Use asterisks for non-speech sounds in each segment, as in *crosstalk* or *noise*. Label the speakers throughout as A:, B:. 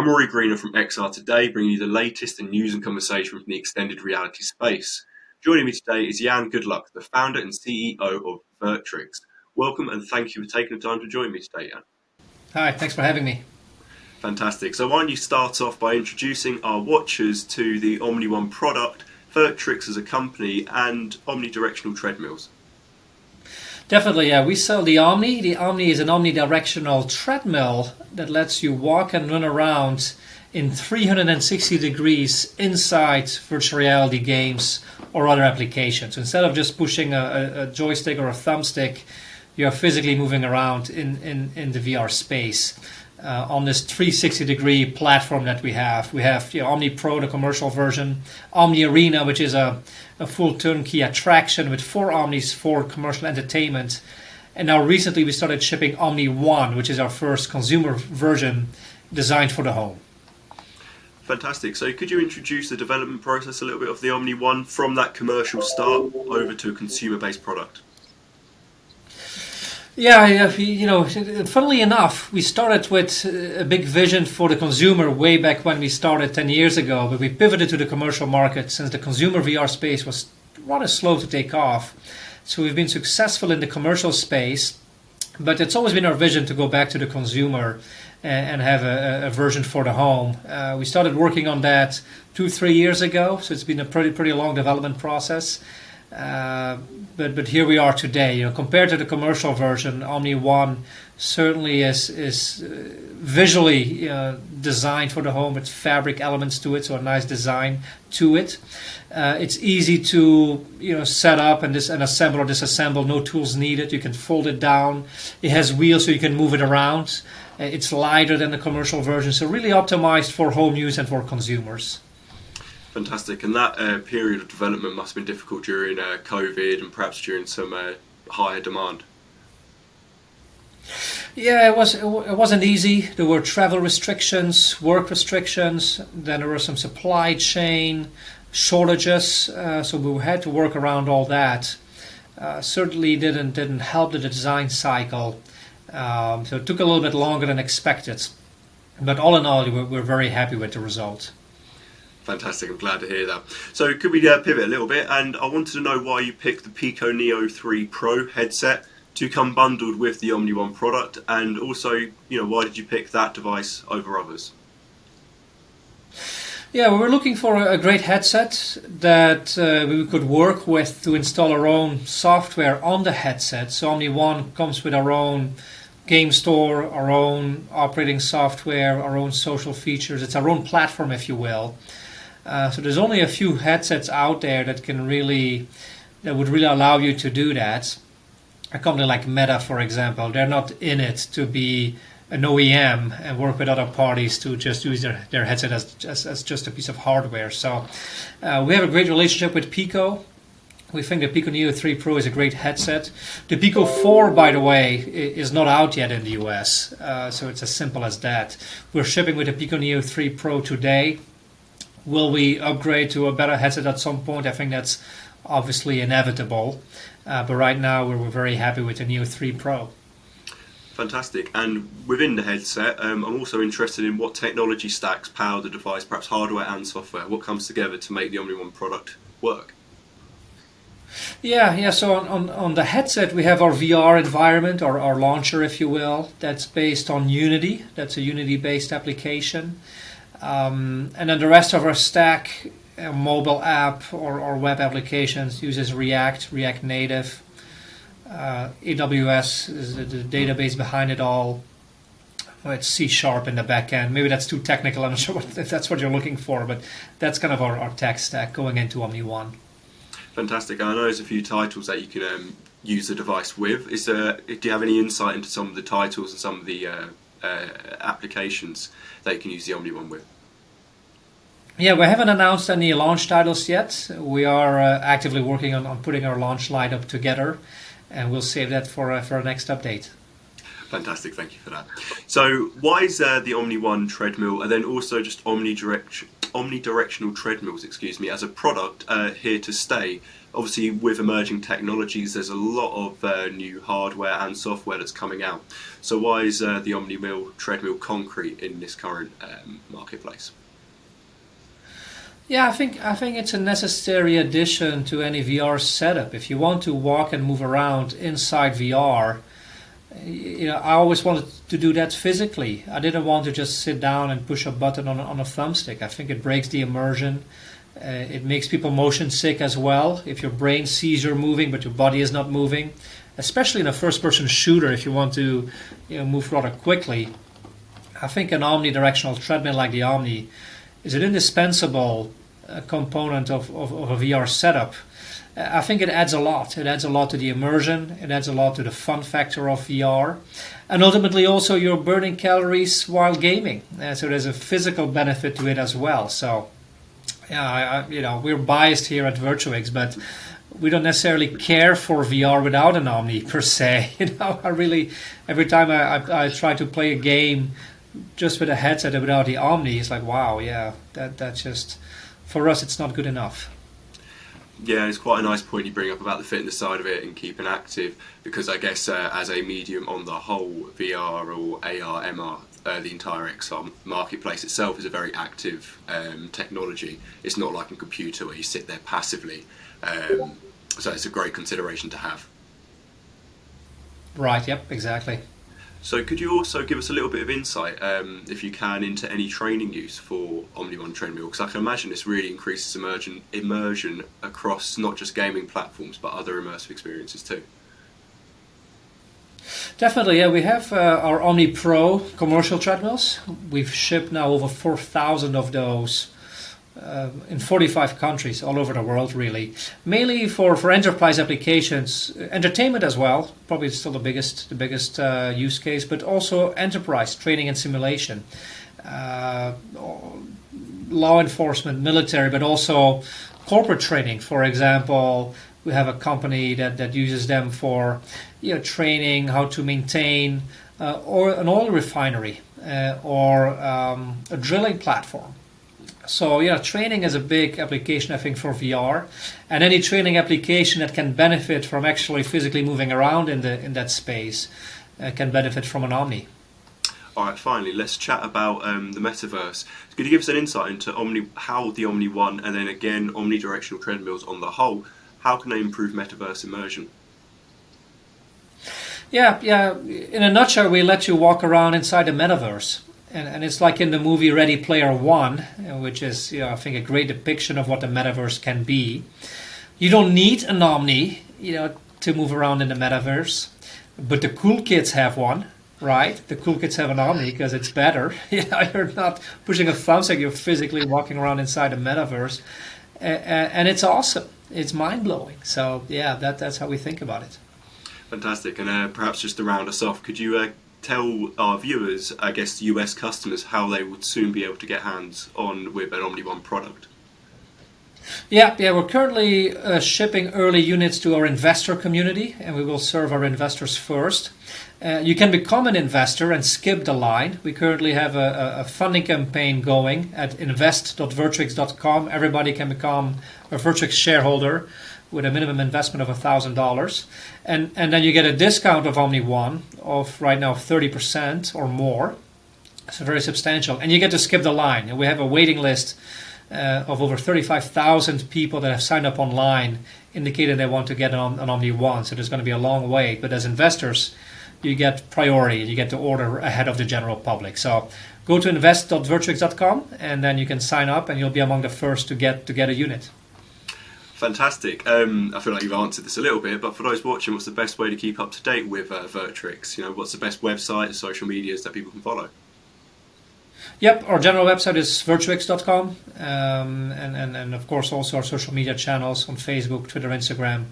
A: I'm Rory Greener from XR Today, bringing you the latest in news and conversation from the extended reality space. Joining me today is Jan Goetgeluk, the founder and CEO of Virtuix. Welcome and thank you for taking the time to join me today, Jan.
B: Hi, thanks for having me.
A: Fantastic. So, why don't you start off by introducing our watchers to the Omni One product, Virtuix as a company, and omnidirectional treadmills?
B: Definitely, yeah. We sell the Omni. The Omni is an omnidirectional treadmill that lets you walk and run around in 360 degrees inside virtual reality games or other applications. So Instead of just pushing a, a joystick or a thumbstick, you're physically moving around in, in, in the VR space. Uh, on this 360 degree platform that we have. We have you know, Omni Pro, the commercial version, Omni Arena, which is a a full turnkey attraction with four Omnis for commercial entertainment. And now recently we started shipping Omni One, which is our first consumer version designed for the home.
A: Fantastic. So, could you introduce the development process a little bit of the Omni One from that commercial start over to a consumer based product?
B: Yeah, you know, funnily enough, we started with a big vision for the consumer way back when we started 10 years ago, but we pivoted to the commercial market since the consumer VR space was rather slow to take off. So we've been successful in the commercial space, but it's always been our vision to go back to the consumer and, have a, a, version for the home. Uh, we started working on that two, three years ago, so it's been a pretty, pretty long development process. Uh, but but here we are today. You know, compared to the commercial version, Omni One certainly is is uh, visually uh, designed for the home. It's fabric elements to it, so a nice design to it. Uh, it's easy to you know set up and dis- and assemble or disassemble. No tools needed. You can fold it down. It has wheels, so you can move it around. Uh, it's lighter than the commercial version, so really optimized for home use and for consumers.
A: Fantastic. And that uh, period of development must have been difficult during uh, COVID and perhaps during some uh, higher demand.
B: Yeah, it was. It wasn't easy. There were travel restrictions, work restrictions. Then there were some supply chain shortages. Uh, so we had to work around all that. Uh, certainly didn't didn't help the design cycle. Um, so it took a little bit longer than expected. But all in all, we're, we're very happy with the result.
A: Fantastic. I'm glad to hear that. So, could we uh, pivot a little bit? And I wanted to know why you picked the Pico Neo 3 Pro headset to come bundled with the Omni One product, and also, you know, why did you pick that device over others?
B: Yeah, we were looking for a great headset that uh, we could work with to install our own software on the headset. So Omni One comes with our own game store, our own operating software, our own social features. It's our own platform, if you will. Uh, so there's only a few headsets out there that can really that would really allow you to do that. A company like Meta, for example, they're not in it to be an OEM and work with other parties to just use their, their headset as, as, as just a piece of hardware. So uh, we have a great relationship with Pico. We think the Pico Neo 3 Pro is a great headset. The Pico 4, by the way, is not out yet in the US, uh, so it's as simple as that. We're shipping with the Pico Neo 3 Pro today. Will we upgrade to a better headset at some point? I think that's obviously inevitable. Uh, but right now, we're, we're, very happy with the Neo 3 Pro.
A: Fantastic. And within the headset, um, I'm also interested in what technology stacks power the device, perhaps hardware and software. What comes together to make the Omni One product work?
B: Yeah, yeah. So on, on, on the headset, we have our VR environment, or our launcher, if you will. That's based on Unity. That's a Unity based application. Um, and then the rest of our stack, a mobile app or, or web applications, uses React, React Native. Uh, AWS is the, the, database behind it all. Well, it's C sharp in the backend. Maybe that's too technical. I'm not *laughs* sure what, if that's what you're looking for, but that's kind of our, our tech stack going into Omni One.
A: Fantastic. I know there's a few titles that you can um, use the device with. Is there? Do you have any insight into some of the titles and some of the uh, uh, applications that you can use the Omni One with?
B: Yeah, we haven't announced any launch titles yet. We are uh, actively working on, on putting our launch lineup together, and we'll save that for uh, for our next update.
A: Fantastic, thank you for that. So, why is uh, the Omni One treadmill, and then also just omnidirectional treadmills, excuse me, as a product uh, here to stay? Obviously with emerging technologies, there's a lot of uh, new hardware and software that's coming out. So why is uh, the OmniMill treadmill concrete in this current um, marketplace?
B: Yeah, I think I think it's a necessary addition to any VR setup. If you want to walk and move around inside VR, you know, I always wanted to do that physically. I didn't want to just sit down and push a button on on a thumbstick. I think it breaks the immersion. Uh, it makes people motion sick as well. If your brain sees you're moving but your body is not moving, especially in a first-person shooter, if you want to you know, move rather quickly, I think an omnidirectional treadmill like the Omni is an indispensable uh, component of, of, of, a VR setup. Uh, I think it adds a lot. It adds a lot to the immersion. It adds a lot to the fun factor of VR, and ultimately also you're burning calories while gaming. Uh, so there's a physical benefit to it as well. So yeah, I, you know, we're biased here at Virtuix, but we don't necessarily care for VR without an Omni per se. *laughs* You know, I really every time I, I, I try to play a game just with a headset without the Omni, it's like wow, yeah, that that's just for us, it's not good enough.
A: Yeah, it's quite a nice point you bring up about the fitness side of it and keeping active because I guess uh, as a medium on the whole, VR or AR, MR uh, the entire XR marketplace itself is a very active um, technology. It's not like a computer where you sit there passively. Um, so it's a great consideration to have.
B: Right, yep, exactly.
A: So could you also give us a little bit of insight, um, if you can, into any training use for OmniOne treadmill? Because I can imagine this really increases immersion, immersion across not just gaming platforms but other immersive experiences too.
B: Definitely, yeah. We have uh, our Omni Pro commercial treadmills. We've shipped now over 4,000 of those uh, in 45 countries all over the world, really. Mainly for, for enterprise applications, entertainment as well. Probably still the biggest the biggest uh, use case, but also enterprise training and simulation, uh, law enforcement, military, but also corporate training. For example, we have a company that, that uses them for you know, training how to maintain uh, or an oil refinery uh, or um, a drilling platform. So yeah, training is a big application I think for VR, and any training application that can benefit from actually physically moving around in the in that space uh, can benefit from an Omni.
A: All right, finally, let's chat about um, the metaverse. Could you give us an insight into Omni, how the Omni One, and then again omnidirectional treadmills on the whole, how can they improve metaverse immersion?
B: Yeah, yeah. In a nutshell, we let you walk around inside the metaverse. And, and it's like in the movie Ready Player One, which is, you know, I think, a great depiction of what the metaverse can be. You don't need an Omni, you know, to move around in the metaverse, but the cool kids have one, right? The cool kids have an Omni because it's better. *laughs* you know, you're not pushing a thumbstick; you're physically walking around inside the metaverse, and it's awesome. It's mind blowing. So yeah, that that's how we think about it.
A: Fantastic. And uh, perhaps just to round us off, could you uh, tell our viewers, I guess US customers, how they would soon be able to get hands on with an Omni One product?
B: Yeah, yeah, we're currently uh, shipping early units to our investor community, and we will serve our investors first. Uh, you can become an investor and skip the line. We currently have a, a funding campaign going at invest.virtuix.com. Everybody can become a Virtuix shareholder with a minimum investment of $1,000. And, and then you get a discount of Omni One of right now 30% or more. So very substantial. And you get to skip the line. And we have a waiting list uh, of over 35,000 people that have signed up online indicating they want to get an, an Omni One. So there's going to be a long wait. But as investors, you get priority. You get to order ahead of the general public. So go to invest.virtuix.com and then you can sign up and you'll be among the first to get to get a unit.
A: Fantastic. Um, I feel like you've answered this a little bit, but for those watching, what's the best way to keep up to date with uh, Virtuix? You know, what's the best website, social medias that people can follow?
B: Yep, our general website is virtuix.com, um, and, and, and of course also our social media channels on Facebook, Twitter, Instagram.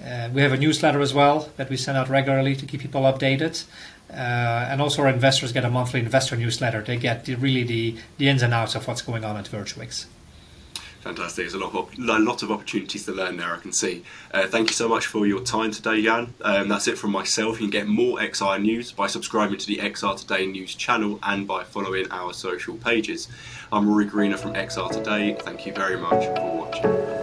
B: Uh, we have a newsletter as well that we send out regularly to keep people updated. Uh, and also our investors get a monthly investor newsletter. They get the, really the, the ins and outs of what's going on at Virtuix.
A: Fantastic. There's a lot of, a lot of opportunities to learn there, I can see. Uh, thank you so much for your time today, Jan. Um, that's it from myself. You can get more XR news by subscribing to the XR Today news channel and by following our social pages. I'm Rory Greener from XR Today. Thank you very much for watching.